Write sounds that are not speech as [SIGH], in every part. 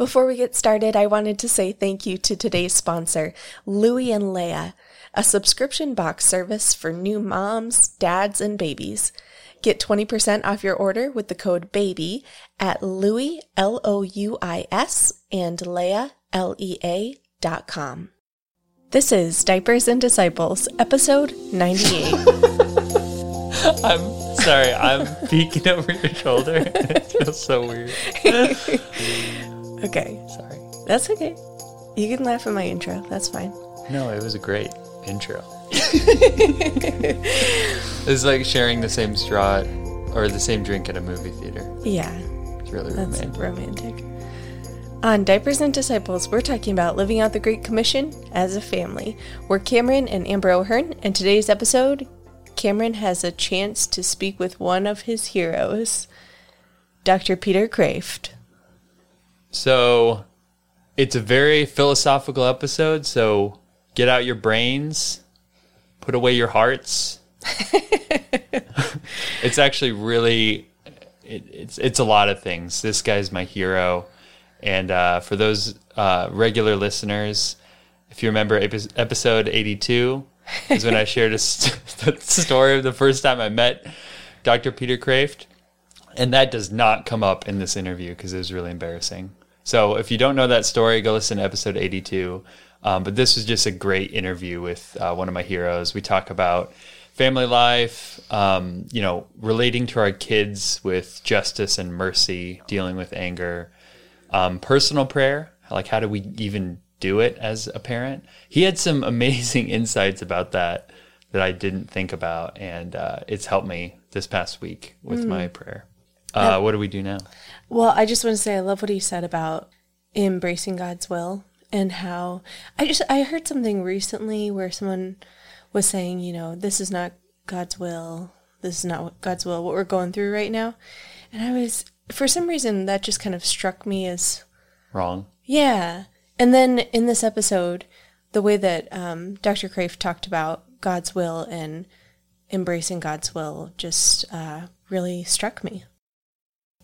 Before we get started, I wanted to say thank you to today's sponsor, Louie and Leia, a subscription box service for new moms, dads, and babies. Get 20% off your order with the code BABY at Louis, L O U I S, and Leia, L E A dot com. This is Diapers and Disciples, episode 98. [LAUGHS] I'm sorry, I'm [LAUGHS] peeking over your shoulder. [LAUGHS] it feels so weird. Okay, Sorry. that's okay. You can laugh at my intro, that's fine. No, it was a great intro. [LAUGHS] it's like sharing the same straw or the same drink at a movie theater. Yeah, It's really that's romantic. romantic. On Diapers and Disciples, we're talking about living out the Great Commission as a family. We're Cameron and Amber O'Hearn, and today's episode, Cameron has a chance to speak with one of his heroes, Dr. Peter Kreeft. So, it's a very philosophical episode. So, get out your brains, put away your hearts. [LAUGHS] it's actually really, it, it's it's a lot of things. This guy's my hero, and uh, for those uh, regular listeners, if you remember epi- episode eighty-two, [LAUGHS] is when I shared a st- [LAUGHS] the story of the first time I met Dr. Peter Kreeft. And that does not come up in this interview because it was really embarrassing. So if you don't know that story, go listen to episode 82. Um, but this was just a great interview with uh, one of my heroes. We talk about family life, um, you know, relating to our kids with justice and mercy, dealing with anger, um, personal prayer, like how do we even do it as a parent? He had some [LAUGHS] amazing insights about that that I didn't think about, and uh, it's helped me this past week with my prayer. Uh, what do we do now? Well, I just want to say I love what he said about embracing God's will and how I just I heard something recently where someone was saying, you know, this is not God's will. This is not what God's will what we're going through right now. And I was for some reason that just kind of struck me as Wrong. yeah. And then in this episode, the way that um, Dr. Kreeft talked about God's will and embracing God's will just uh, really struck me.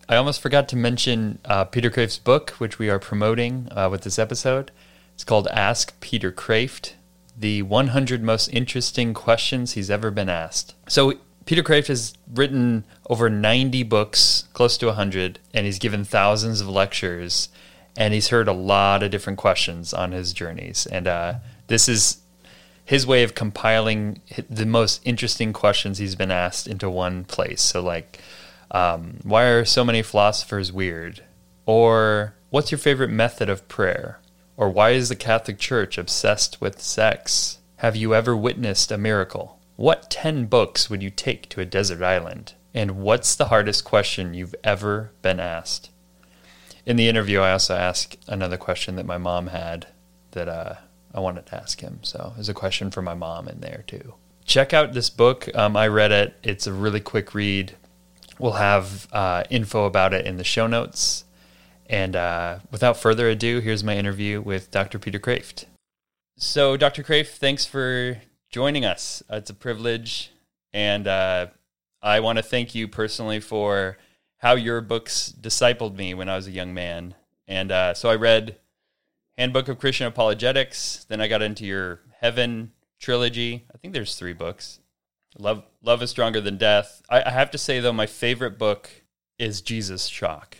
I almost forgot to mention uh, Peter Kreeft's book, which we are promoting uh, with this episode. It's called Ask Peter Kreeft, the 100 most interesting questions he's ever been asked. So, Peter Kreeft has written over 90 books, close to 100, and he's given thousands of lectures, and he's heard a lot of different questions on his journeys. And uh, this is his way of compiling the most interesting questions he's been asked into one place. So, like, um, why are so many philosophers weird? Or what's your favorite method of prayer? Or why is the Catholic Church obsessed with sex? Have you ever witnessed a miracle? What 10 books would you take to a desert island? And what's the hardest question you've ever been asked? In the interview, I also asked another question that my mom had that uh, I wanted to ask him. So there's a question for my mom in there too. Check out this book. Um, I read it. It's a really quick read. We'll have uh, info about it in the show notes. And uh, without further ado, here's my interview with Dr. Peter Kreeft. So, Dr. Kreeft, thanks for joining us. Uh, it's a privilege. And uh, I want to thank you personally for how your books discipled me when I was a young man. And uh, so I read Handbook of Christian Apologetics. Then I got into your Heaven trilogy. I think there's three books. Love, Love is Stronger Than Death. I, I have to say, though, my favorite book is Jesus Shock.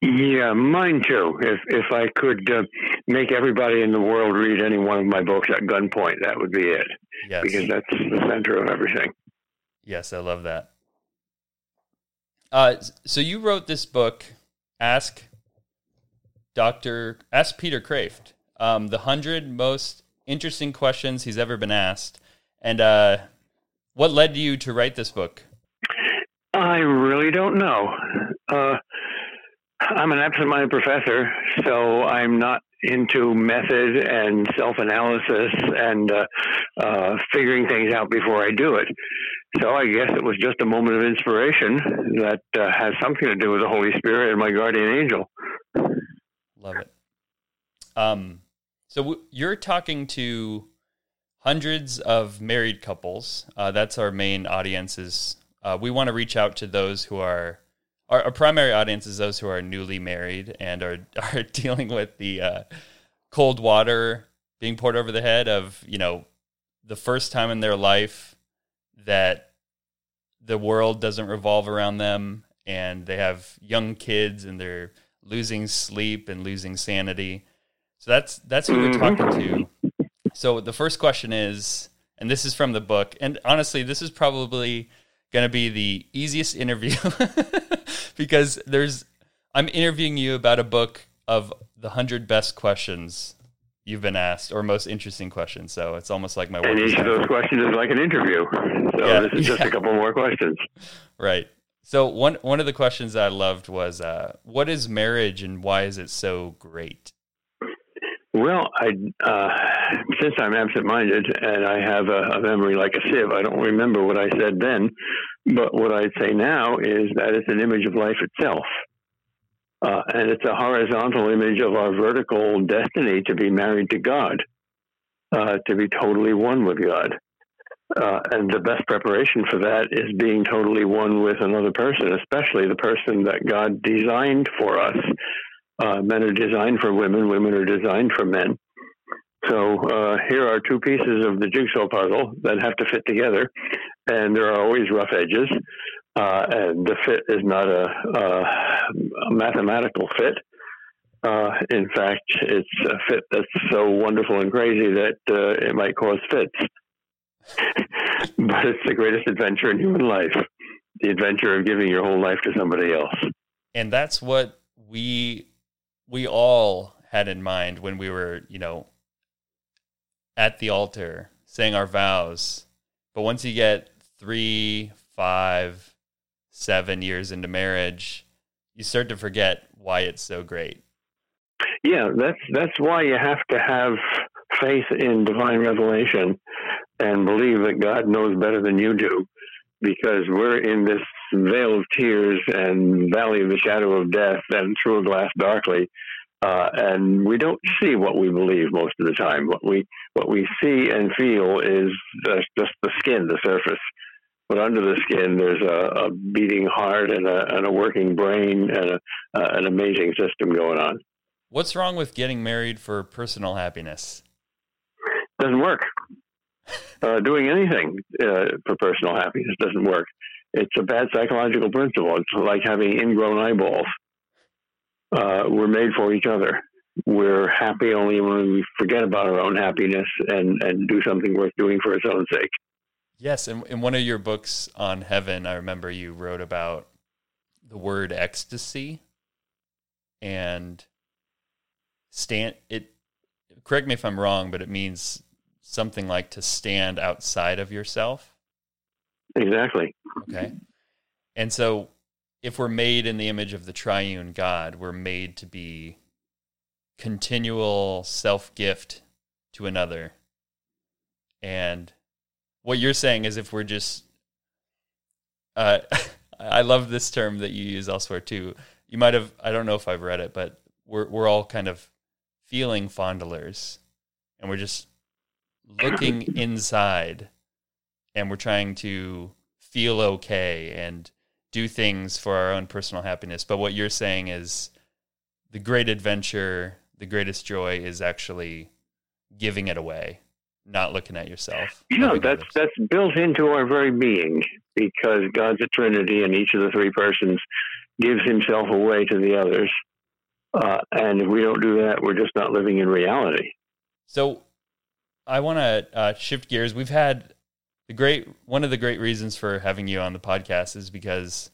Yeah, mine too. If if I could uh, make everybody in the world read any one of my books at gunpoint, that would be it. Yes. Because that's the center of everything. Yes, I love that. Uh, so you wrote this book, Ask Doctor, Ask Peter Kreeft, um, the hundred most interesting questions he's ever been asked, and uh, what led you to write this book? I really don't know. Uh, I'm an absent-minded professor, so I'm not into method and self-analysis and uh, uh, figuring things out before I do it. So I guess it was just a moment of inspiration that uh, has something to do with the Holy Spirit and my guardian angel. Love it. Um, so w- you're talking to hundreds of married couples. Uh, that's our main audience. Is uh, we want to reach out to those who are our, our, primary audience is those who are newly married and are [LAUGHS] are dealing with the uh, cold water being poured over the head of you know the first time in their life that the world doesn't revolve around them and they have young kids and they're losing sleep and losing sanity. So that's that's who we're talking to. So the first question is, and this is from the book, and honestly, this is probably going to be the easiest interview [LAUGHS] because there's I'm interviewing you about a book of the hundred best questions you've been asked or most interesting questions. So it's almost like my work. And each of those questions is like an interview. So yeah, this is just yeah. a [LAUGHS] couple more questions. [LAUGHS] Right. So one one of the questions I loved was, uh, "What is marriage and why is it so great?" Well, I uh, since I'm absent-minded and I have a, a, memory like a sieve, I don't remember what I said then. But what I'd say now is that it's an image of life itself, uh, and it's a horizontal image of our vertical destiny to be married to God, uh, to be totally one with God. Uh, and the best preparation for that is being totally one with another person, especially the person that God designed for us. Uh, men are designed for women, women are designed for men. So uh, here are two pieces of the jigsaw puzzle that have to fit together, and there are always rough edges. Uh, and the fit is not a, a, mathematical fit. Uh, in fact, it's a fit that's so wonderful and crazy that uh, it might cause fits. [LAUGHS] but it's the greatest adventure in human life the adventure of giving your whole life to somebody else. And that's what we we all had in mind when we were, you know, at the altar saying our vows. But once you get three, five, seven years into marriage, you start to forget why it's so great. Yeah, that's that's why you have to have faith in divine revelation and believe that God knows better than you do because we're in this vale of tears and valley of the shadow of death and through a glass darkly. Uh, and we don't see what we believe most of the time. What we what we see and feel is just, just the skin, the surface. But under the skin, there's a, a beating heart and a, and a, working brain and a, uh, an amazing system going on. What's wrong with getting married for personal happiness? Doesn't work uh, doing anything uh, for personal happiness doesn't work. It's a bad psychological principle. It's like having ingrown eyeballs. Uh, we're made for each other. We're happy only when we forget about our own happiness and, and do something worth doing for its own sake. Yes, in, in one of your books on heaven, I remember you wrote about the word ecstasy and stand it correct me if I'm wrong, but it means something like to stand outside of yourself. Exactly. Okay. And so if we're made in the image of the triune God, we're made to be continual self gift to another. And what you're saying is if we're just uh, [LAUGHS] I love this term that you use elsewhere too. You might have I don't know if I've read it, but we're we're all kind of feeling fondlers and we're just looking [CLEARS THROAT] inside and we're trying to feel okay and do things for our own personal happiness. But what you're saying is the great adventure, the greatest joy is actually giving it away, not looking at yourself. You know, that's others. that's built into our very being because God's a Trinity and each of the three persons gives himself away to the others. Uh, and if we don't do that, we're just not living in reality. So I want to uh, shift gears. We've had the great one of the great reasons for having you on the podcast is because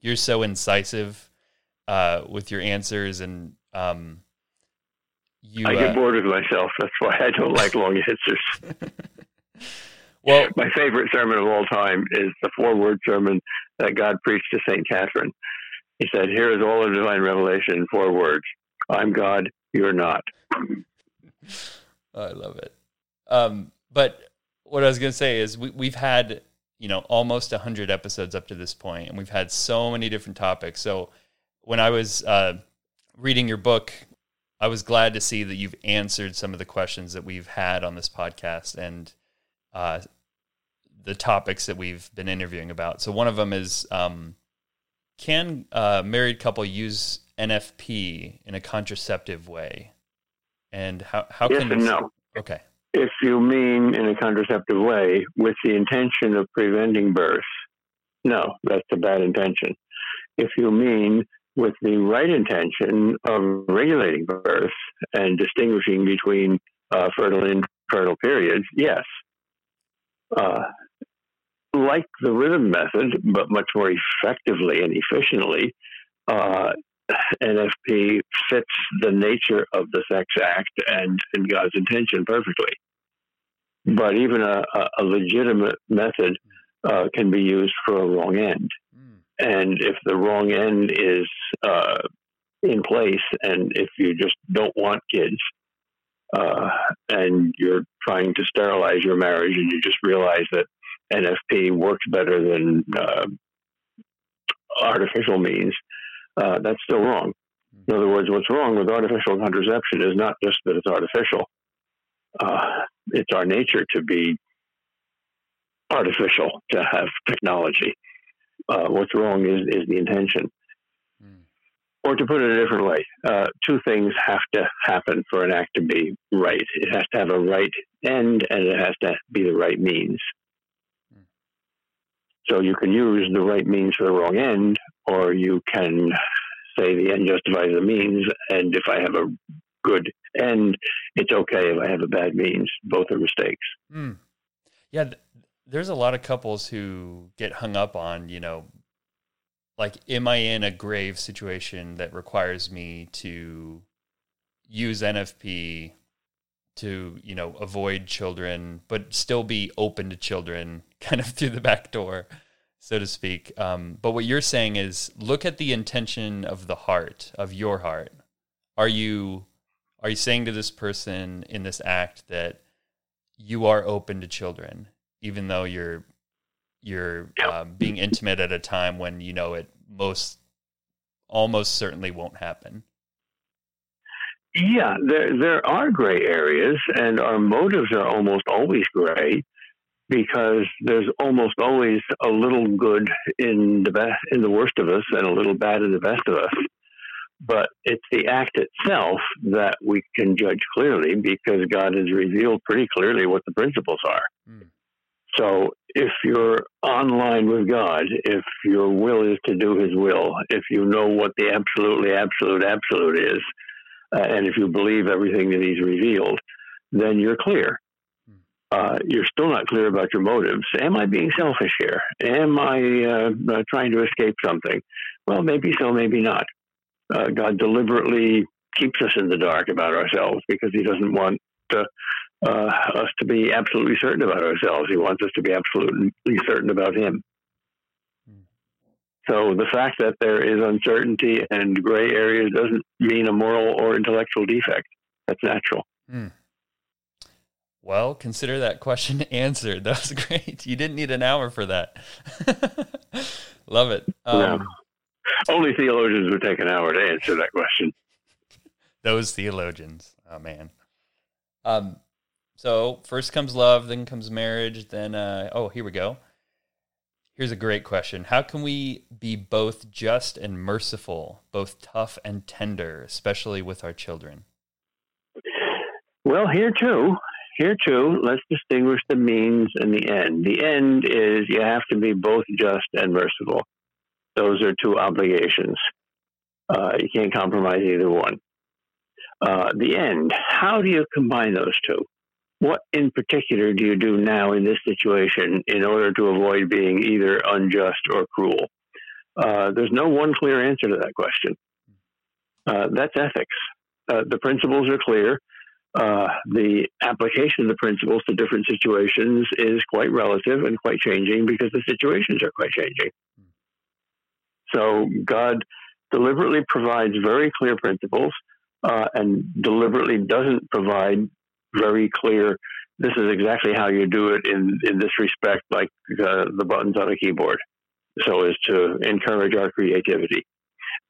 you're so incisive uh, with your answers and um, you. I get uh, bored with myself. That's why I don't like long answers. [LAUGHS] well, my favorite sermon of all time is the four-word sermon that God preached to Saint Catherine. He said, "Here is all of divine revelation in four words: I'm God, you're not." [LAUGHS] I love it. Um, but what I was going to say is we, we've had, you know, almost 100 episodes up to this point, and we've had so many different topics. So when I was uh, reading your book, I was glad to see that you've answered some of the questions that we've had on this podcast and uh, the topics that we've been interviewing about. So one of them is um, can a married couple use NFP in a contraceptive way? And how, how yes can and no. Okay. If you mean in a contraceptive way with the intention of preventing birth, no, that's a bad intention. If you mean with the right intention of regulating birth and distinguishing between uh, fertile and infertile periods, yes. Uh, like the rhythm method, but much more effectively and efficiently, uh, NFP fits the nature of the sex act and, and God's intention perfectly. But even a, a legitimate method uh, can be used for a wrong end. Mm. And if the wrong end is uh, in place, and if you just don't want kids, uh, and you're trying to sterilize your marriage, and you just realize that NFP works better than uh, artificial means, uh, that's still wrong. In other words, what's wrong with artificial contraception is not just that it's artificial. It's our nature to be artificial, to have technology. Uh, what's wrong is, is the intention. Mm. Or to put it a different way, uh, two things have to happen for an act to be right. It has to have a right end and it has to be the right means. Mm. So you can use the right means for the wrong end, or you can say the end justifies the means, and if I have a good and it's okay if I have a bad means. Both are mistakes. Mm. Yeah, th- there's a lot of couples who get hung up on, you know, like, am I in a grave situation that requires me to use NFP to, you know, avoid children, but still be open to children [LAUGHS] kind of through the back door? so to speak. Um, but what you're saying is look at the intention of the heart, of your heart. Are you are you saying to this person in this act that you are open to children, even though you're you're um, being intimate at a time when you know it most almost certainly won't happen? Yeah, there there are gray areas, and our motives are almost always gray because there's almost always a little good in the best, in the worst of us and a little bad in the best of us. But it's the act itself that we can judge clearly because God has revealed pretty clearly what the principles are. Mm. So if you're online with God, if your will is to do His will, if you know what the absolutely absolute absolute is, uh, and if you believe everything that He's revealed, then you're clear uh, you're still not clear about your motives. Am I being selfish here? Am I uh, uh, trying to escape something? Well, maybe so, maybe not. Uh, God deliberately keeps us in the dark about ourselves because He doesn't want uh, us to be absolutely certain about ourselves. He wants us to be absolutely certain about Him. Hmm. So the fact that there is uncertainty and gray areas doesn't mean a moral or intellectual defect. That's natural. Mm. Well, consider that question [LAUGHS] answered. That was [LAUGHS] great. You didn't need an hour for that. [LAUGHS] Love it. Um, no. [LAUGHS] Only theologians would take an hour to answer that question. Those theologians. Oh man. Um. So first comes love, then comes marriage, then uh, oh here we go. Here's a great question. How can we be both just and merciful, both tough and tender, especially with our children? Well, here too, here too, let's distinguish the means and the end. The end is you have to be both just and merciful. Those are two obligations. Uh, you can't compromise either one. Uh, the end, how do you combine those two? What in particular do you do now in this situation in order to avoid being either unjust or cruel? Uh, there's no one clear answer to that question. Uh, that's ethics. Uh, the principles are clear uh, the application of the principles to different situations is quite relative and quite changing because the situations are quite changing. So God deliberately provides very clear principles uh, and deliberately doesn't provide very clear. This is exactly how you do it in in this respect, like uh, the buttons on a keyboard, so as to encourage our creativity.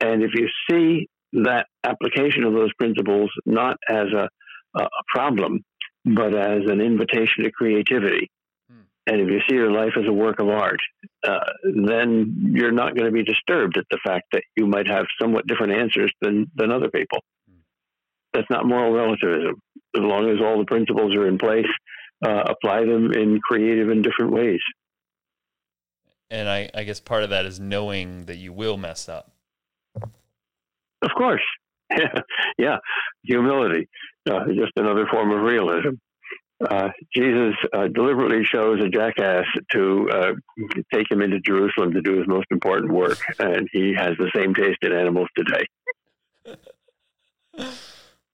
And if you see that application of those principles not as a a problem, but as an invitation to creativity. And if you see your life as a work of art, uh, then you're not going to be disturbed at the fact that you might have somewhat different answers than, than other people. That's not moral relativism. As long as all the principles are in place, uh, apply them in creative and different ways. And I, I guess part of that is knowing that you will mess up. Of course. [LAUGHS] yeah, humility, uh, just another form of realism. Uh, Jesus uh, deliberately chose a jackass to uh, take him into Jerusalem to do his most important work, and he has the same taste in animals today. [LAUGHS]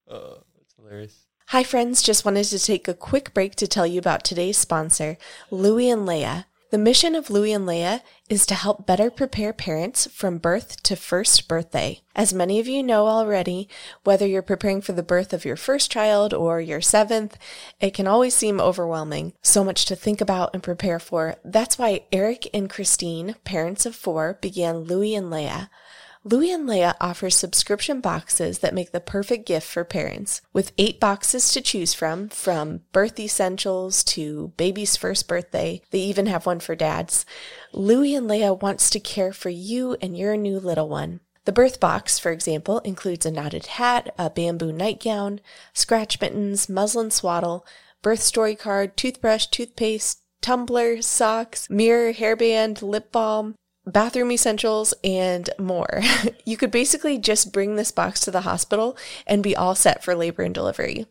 oh, that's hilarious. Hi, friends. Just wanted to take a quick break to tell you about today's sponsor, Louie and Leah. The mission of Louie and Leah is to help better prepare parents from birth to first birthday. As many of you know already, whether you're preparing for the birth of your first child or your seventh, it can always seem overwhelming. So much to think about and prepare for. That's why Eric and Christine, parents of four, began Louie and Leah. Louie and Leah offers subscription boxes that make the perfect gift for parents. With eight boxes to choose from, from birth essentials to baby's first birthday, they even have one for dads. Louie and Leah wants to care for you and your new little one. The birth box, for example, includes a knotted hat, a bamboo nightgown, scratch mittens, muslin swaddle, birth story card, toothbrush, toothpaste, tumbler, socks, mirror, hairband, lip balm, bathroom essentials, and more. [LAUGHS] you could basically just bring this box to the hospital and be all set for labor and delivery.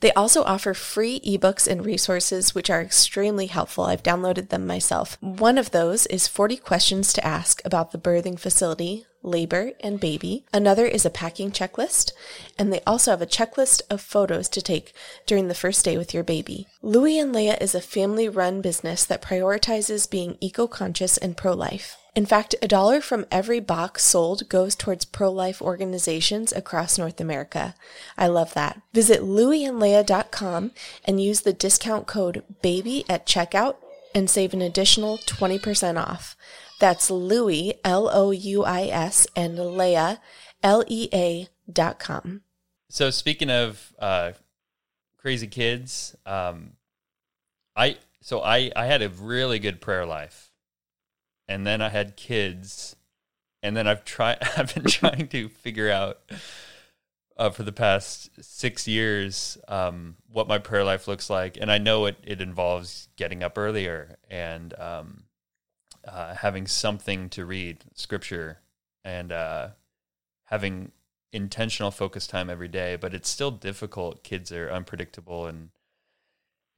They also offer free ebooks and resources, which are extremely helpful. I've downloaded them myself. One of those is 40 questions to ask about the birthing facility, labor, and baby. Another is a packing checklist, and they also have a checklist of photos to take during the first day with your baby. Louie and Leah is a family run business that prioritizes being eco conscious and pro life. In fact, a dollar from every box sold goes towards pro life organizations across North America. I love that. Visit louieandleah.com and use the discount code BABY at checkout and save an additional 20% off. That's Louis, L O U I S, and Leah, L E A dot com. So, speaking of uh, crazy kids, um, I so I I had a really good prayer life and then I had kids, and then I've tried. [LAUGHS] I've been trying to figure out uh, for the past six years um, what my prayer life looks like, and I know it it involves getting up earlier and um, uh, having something to read, scripture, and uh, having intentional focus time every day. But it's still difficult. Kids are unpredictable and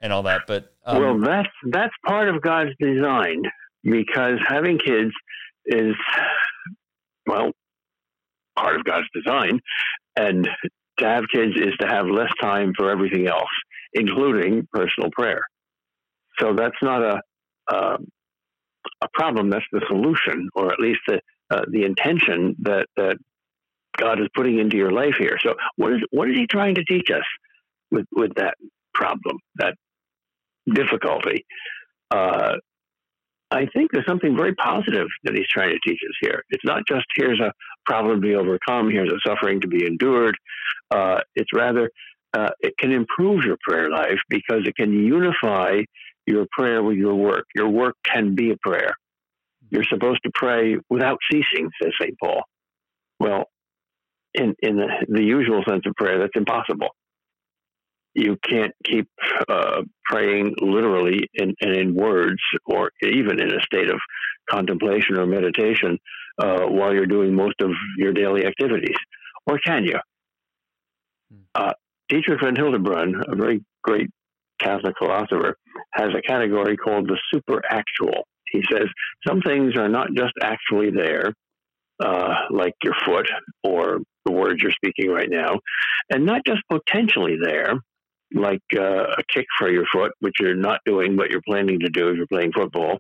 and all that. But um, well, that's that's part of God's design because having kids is, well, part of God's design. And to have kids is to have less time for everything else, including personal prayer. So that's not a, uh, a problem. That's the solution, or at least the, uh, the intention that, that God is putting into your life here. So what is, what is he trying to teach us with, with that problem, that difficulty? Uh, I think there's something very positive that he's trying to teach us here. It's not just here's a problem to be overcome, here's a suffering to be endured. Uh, it's rather, uh, it can improve your prayer life because it can unify your prayer with your work. Your work can be a prayer. You're supposed to pray without ceasing, says St. Paul. Well, in, in the, the usual sense of prayer, that's impossible you can't keep uh, praying literally and in words or even in a state of contemplation or meditation uh, while you're doing most of your daily activities. Or can you? Hmm. Uh, Dietrich von Hildebrand, a very great Catholic philosopher, has a category called the superactual. He says some things are not just actually there, uh, like your foot or the words you're speaking right now, and not just potentially there, like uh, a kick for your foot, which you're not doing, but you're planning to do if you're playing football,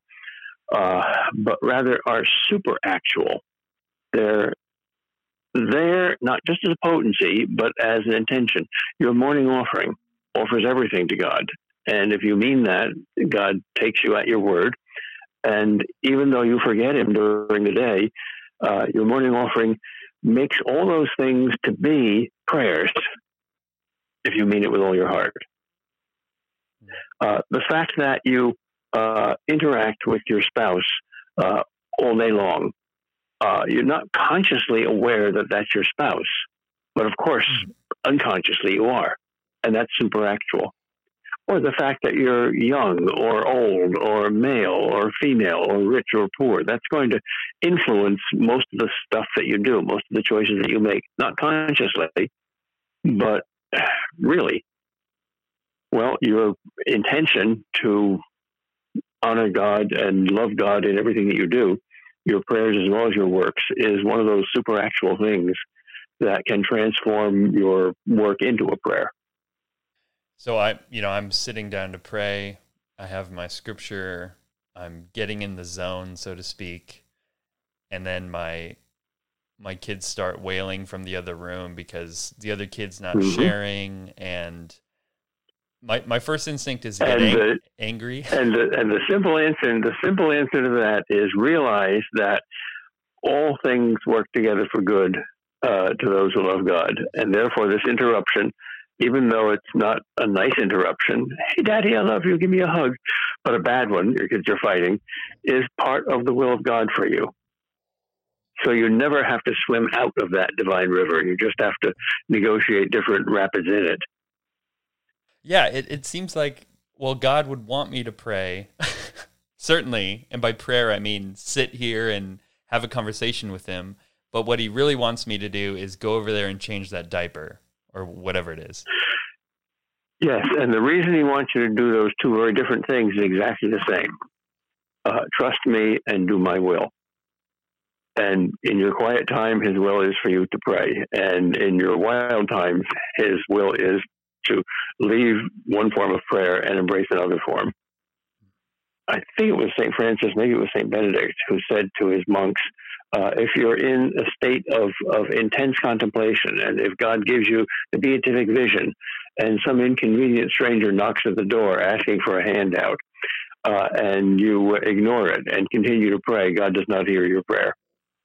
uh, but rather are super actual. They're there not just as a potency, but as an intention. Your morning offering offers everything to God. And if you mean that, God takes you at your word. And even though you forget Him during the day, uh, your morning offering makes all those things to be prayers if you mean it with all your heart. Uh, the fact that you uh, interact with your spouse uh, all day long. Uh, you're not consciously aware that that's your spouse, but of course, unconsciously you are, and that's superactual. Or the fact that you're young or old or male or female or rich or poor, that's going to influence most of the stuff that you do, most of the choices that you make, not consciously, but really, well, your intention to honor God and love God in everything that you do, your prayers as well as your works, is one of those superactual things that can transform your work into a prayer. So I, you know, I'm sitting down to pray. I have my scripture. I'm getting in the zone, so to speak. And then my my kids start wailing from the other room because the other kid's not mm-hmm. sharing and my my first instinct is to get ang- the, angry. [LAUGHS] And the, and the simple answer the simple answer to that is realize that all things work together for good uh, to those who love God, and therefore this interruption, even though it's not a nice interruption, hey daddy, I love you, give me a hug, but a bad one, because you're fighting, is part of the will of God for you. So you never have to swim out of that divine river. You just have to negotiate different rapids in it. Yeah, it, it seems like, well, God would want me to pray. [LAUGHS] Certainly. And by prayer, I mean sit here and have a conversation with Him. But what He really wants me to do is go over there and change that diaper or whatever it is. Yes. And the reason He wants you to do those two very different things is exactly the same uh, trust me and do my will. And in your quiet time, his will is for you to pray. And in your wild times, his will is to leave one form of prayer and embrace another form. I think it was St. Francis, maybe it was St. Benedict, who said to his monks, uh, if you're in a state of, of intense contemplation, and if God gives you the beatific vision, and some inconvenient stranger knocks at the door asking for a handout, uh, and you ignore it and continue to pray, God does not hear your prayer.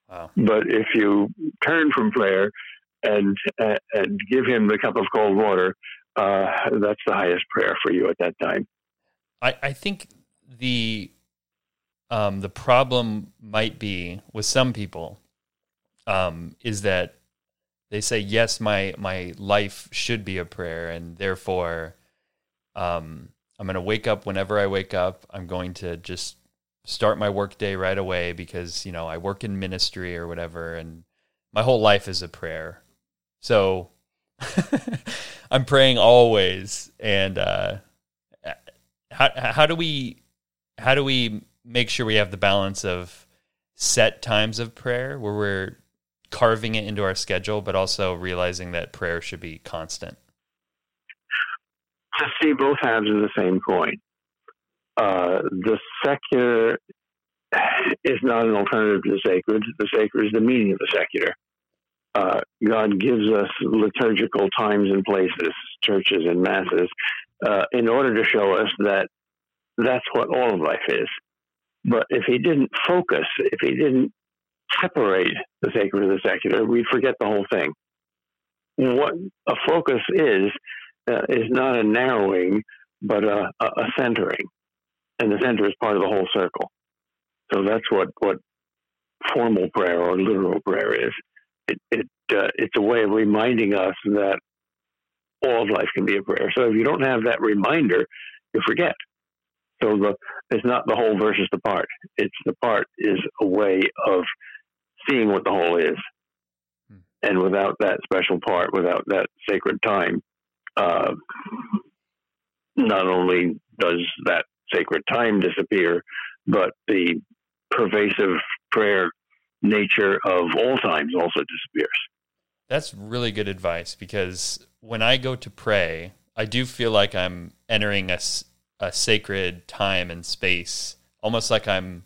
Wow. But if you turn from prayer and uh, and give him the cup of cold water, uh, that's the highest prayer for you at that time. I, I think the um, the problem might be with some people um, is that they say yes, my my life should be a prayer, and therefore um, I'm going to wake up whenever I wake up. I'm going to just start my work day right away because you know I work in ministry or whatever, and my whole life is a prayer. So [LAUGHS] I'm praying always. And uh, how how do we how do we make sure we have the balance of set times of prayer where we're carving it into our schedule, but also realizing that prayer should be constant? To see both halves of the same coin. Uh, the secular is not an alternative to the sacred. The sacred is the meaning of the secular. Uh, God gives us liturgical times and places, churches and masses, uh, in order to show us that that's what all of life is. But if He didn't focus, if He didn't separate the sacred and the secular, we'd forget the whole thing. What a focus is, uh, is not a narrowing, but a, a centering and the center is part of the whole circle. So that's what what formal prayer or literal prayer is. It, it uh, it's a way of reminding us that all of life can be a prayer. So if you don't have that reminder, you forget. So the it's not the whole versus the part. It's the part is a way of seeing what the whole is. Hmm. And without that special part, without that sacred time, uh, not only does that sacred time disappear, but the pervasive prayer nature of all times also disappears. That's really good advice because when I go to pray, I do feel like I'm entering a, a sacred time and space, almost like I'm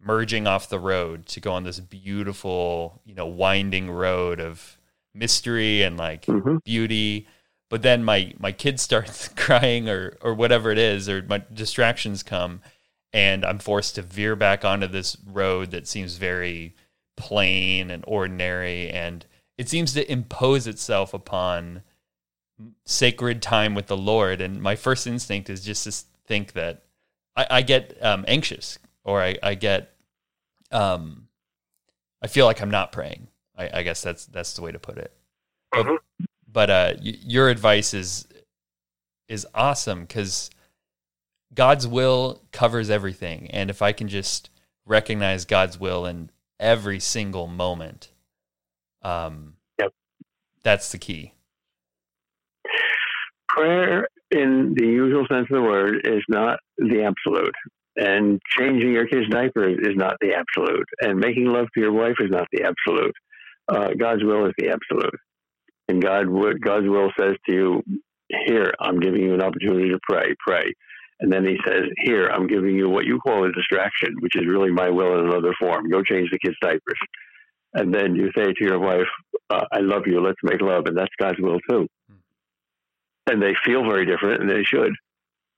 merging off the road to go on this beautiful, you know, winding road of mystery and like mm-hmm. beauty but then my my kid starts [LAUGHS] crying or or whatever it is or my distractions come and I'm forced to veer back onto this road that seems very plain and ordinary and it seems to impose itself upon sacred time with the Lord and my first instinct is just to think that I, I get um, anxious or I, I get um, I feel like I'm not praying. I, I guess that's that's the way to put it. But, Mhm. but uh, y- your advice is is awesome because God's will covers everything, and if I can just recognize God's will in every single moment, um, Yep. that's the key. Prayer in the usual sense of the word is not the absolute and changing your kid's diapers is not the absolute and making love to your wife is not the absolute. Uh, god's will is the absolute and god would god's will says to you here i'm giving you an opportunity to pray pray. And then he says here i'm giving you what you call a distraction which is really my will in another form. Go change the kids diapers. And then you say to your wife uh, i love you. Let's make love. And that's god's will too and they feel very different, and they should.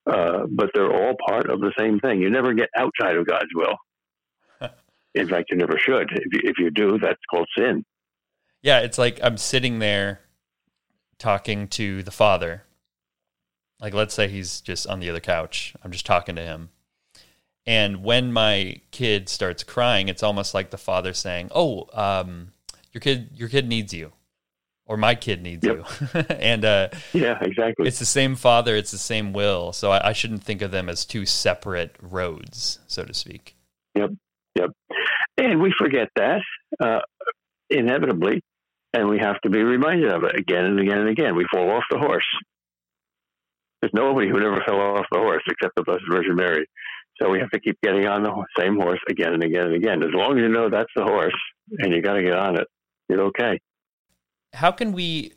Uh, but they're all part of the same thing. You never get outside of God's will. [LAUGHS] In fact, you never should. If you, if you do, that's called sin. Yeah, it's like I'm sitting there talking to the father. Like, let's say he's just on the other couch. I'm just talking to him. And when my kid starts crying, it's almost like the father saying, "Oh, um, your kid, your kid needs you, or my kid needs Yep. you." [LAUGHS] and uh, Yeah, exactly. it's the same father, it's the same will. So I, I shouldn't think of them as two separate roads, so to speak. Yep, yep. And we forget that uh, inevitably, and we have to be reminded of it again and again and again. We fall off the horse. There's nobody who never fell off the horse except the Blessed Virgin Mary. So we have to keep getting on the same horse again and again and again. As long as you know that's the horse and you got to get on it, you're okay. How can we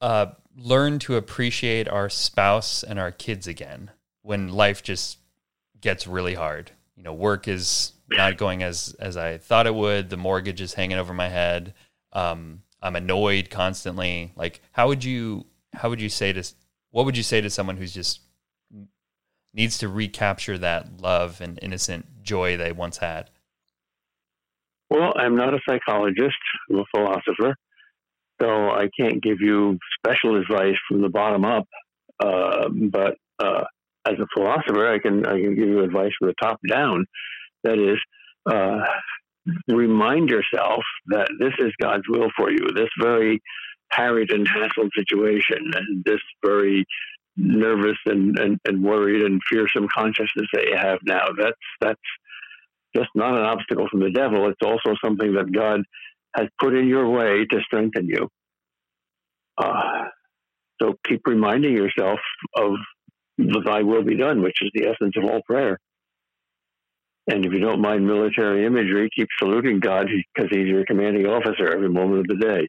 uh, learn to appreciate our spouse and our kids again when life just gets really hard? You know, work is not going as as I thought it would. The mortgage is hanging over my head. Um, I'm annoyed constantly. Like, how would you how would you say to what would you say to someone who's just needs to recapture that love and innocent joy they once had? Well, I'm not a psychologist, I'm a philosopher. So I can't give you special advice from the bottom up. Uh, but uh, as a philosopher, I can, I can give you advice from the top down. That is, uh, remind yourself that this is God's will for you. This very harried and hassled situation, and this very nervous and, and, and worried and fearsome consciousness that you have now. That's that's just not an obstacle from the devil. It's also something that God has put in your way to strengthen you. Uh, so keep reminding yourself of the thy will be done, which is the essence of all prayer. And if you don't mind military imagery, keep saluting God because he's your commanding officer every moment of the day.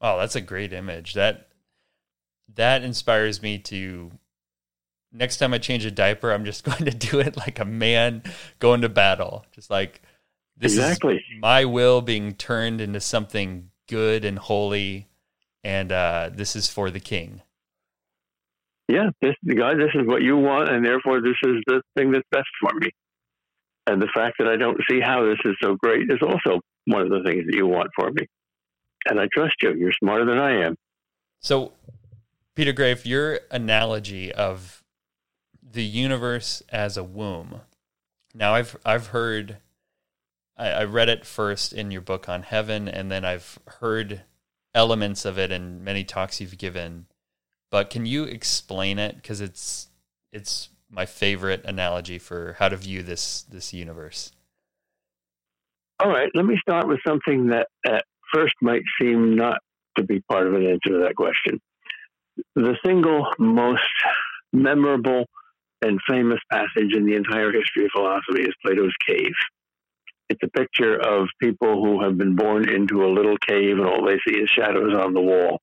Oh, that's a great image. That that inspires me to next time I change a diaper, I'm just [LAUGHS] going to do it like a man going to battle. Just like this Exactly. is my will being turned into something good and holy and uh, this is for the king. Yeah, this God, this is what you want, and therefore this is the thing that's best for me. And the fact that I don't see how this is so great is also one of the things that you want for me. And I trust you. You're smarter than I am. So, Peter Kreeft, your analogy of the universe as a womb. Now, I've I've heard, I, I read it first in your book on heaven, and then I've heard elements of it in many talks you've given. But can you explain it? Because it's it's my favorite analogy for how to view this this universe. All right, let me start with something that at first might seem not to be part of an answer to that question. The single most memorable and famous passage in the entire history of philosophy is Plato's cave. It's a picture of people who have been born into a little cave and all they see is shadows on the wall.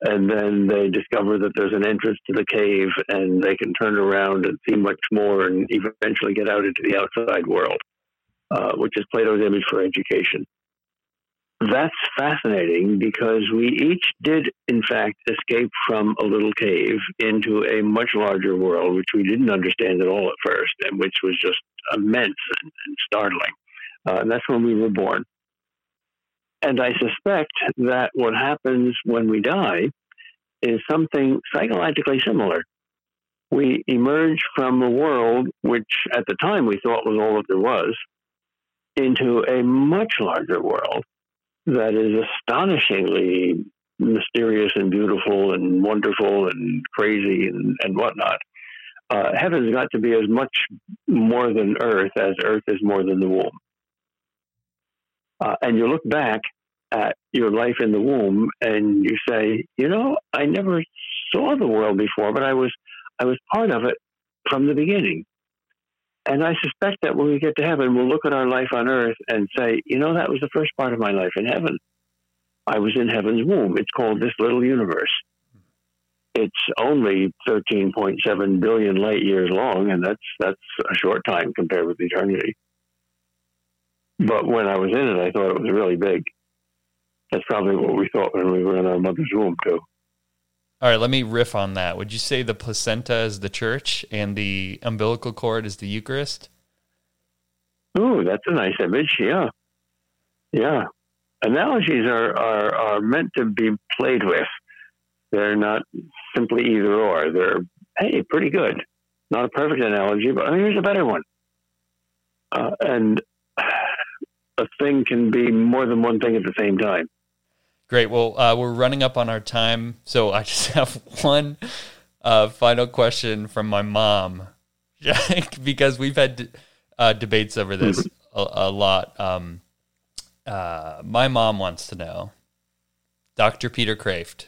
And then they discover that there's an entrance to the cave and they can turn around and see much more and eventually get out into the outside world, uh, which is Plato's image for education. That's fascinating because we each did, in fact, escape from a little cave into a much larger world, which we didn't understand at all at first, and which was just immense and, and startling. Uh, that's when we were born. And I suspect that what happens when we die is something psychologically similar. we emerge from a world which at the time we thought was all that there was into a much larger world that is astonishingly mysterious and beautiful and wonderful and crazy and, and whatnot. Uh, heaven's got to be as much more than earth as earth is more than the womb. Uh, and you look back at your life in the womb and you say, you know, I never saw the world before, but I was I was part of it from the beginning. And I suspect that when we get to heaven, we'll look at our life on earth and say, you know, that was the first part of my life in heaven. I was in heaven's womb. It's called this little universe. It's only 13.7 billion light years long, and that's that's a short time compared with eternity. But when I was in it, I thought it was really big. That's probably what we thought when we were in our mother's womb, too. All right, let me riff on that. Would you say the placenta is the church and the umbilical cord is the Eucharist? Oh, that's a nice image. Yeah. Yeah. Analogies are, are, are meant to be played with. They're not simply either or. They're, hey, pretty good. Not a perfect analogy, but here's a better one. Uh, and a thing can be more than one thing at the same time. Great. Well, uh, we're running up on our time, so I just [LAUGHS] have one uh, final question from my mom, [LAUGHS] because we've had uh, debates over this a, a lot. Um, uh, my mom wants to know, Dr. Peter Kreeft,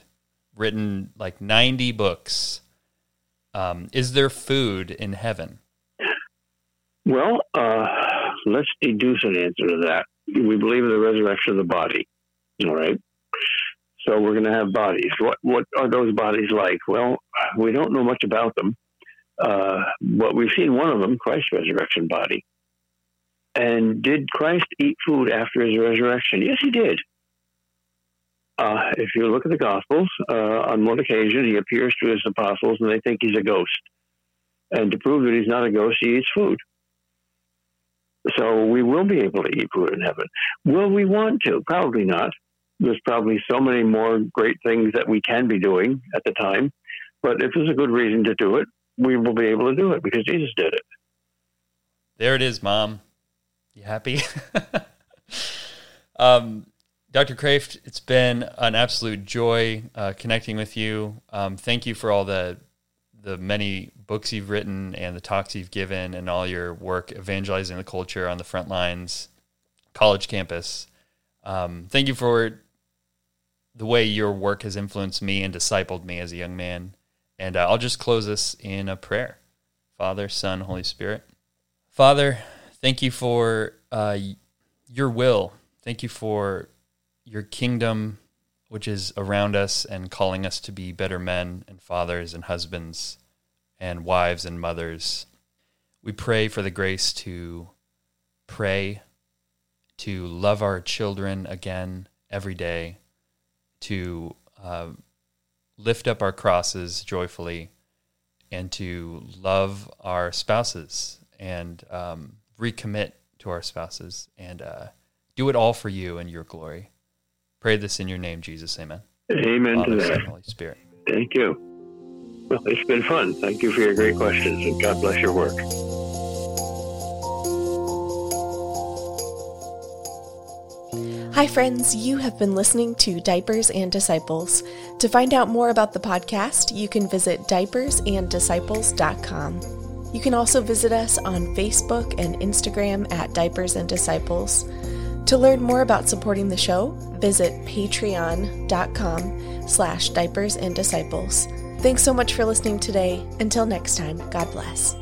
written like ninety books. Um, is there food in heaven? Well, uh, let's deduce an answer to that. We believe in the resurrection of the body. All right. So we're going to have bodies. What what are those bodies like? Well, we don't know much about them, uh, but we've seen one of them, Christ's resurrection body. And did Christ eat food after his resurrection? Yes, he did. Uh, if you look at the Gospels, uh, on one occasion he appears to his apostles and they think he's a ghost. And to prove that he's not a ghost, he eats food. So we will be able to eat food in heaven. Will we want to? Probably not there's probably so many more great things that we can be doing at the time. But if there's a good reason to do it, we will be able to do it because Jesus did it. There it is, Mom. You happy? [LAUGHS] um, Dr. Kreeft, it's been an absolute joy uh, connecting with you. Um, thank you for all the the many books you've written and the talks you've given and all your work evangelizing the culture on the front lines, college campus. Um, thank you for the way your work has influenced me and discipled me as a young man. And uh, I'll just close this in a prayer. Father, Son, Holy Spirit. Father, thank you for uh, your will. Thank you for your kingdom, which is around us and calling us to be better men and fathers and husbands and wives and mothers. We pray for the grace to pray, to love our children again every day, to uh, lift up our crosses joyfully and to love our spouses and um, recommit to our spouses and uh, do it all for you and your glory. Pray this in your name, Jesus. Amen. Amen Father, to that. Son, Holy Spirit. Thank you. Well, it's been fun. Thank you for your great questions, and God bless your work. Hi, friends. You have been listening to Diapers and Disciples. To find out more about the podcast, you can visit diapersanddisciples.com. You can also visit us on Facebook and Instagram at Diapers and Disciples. To learn more about supporting the show, visit patreon.com slash diapers and disciples. Thanks so much for listening today. Until next time, God bless.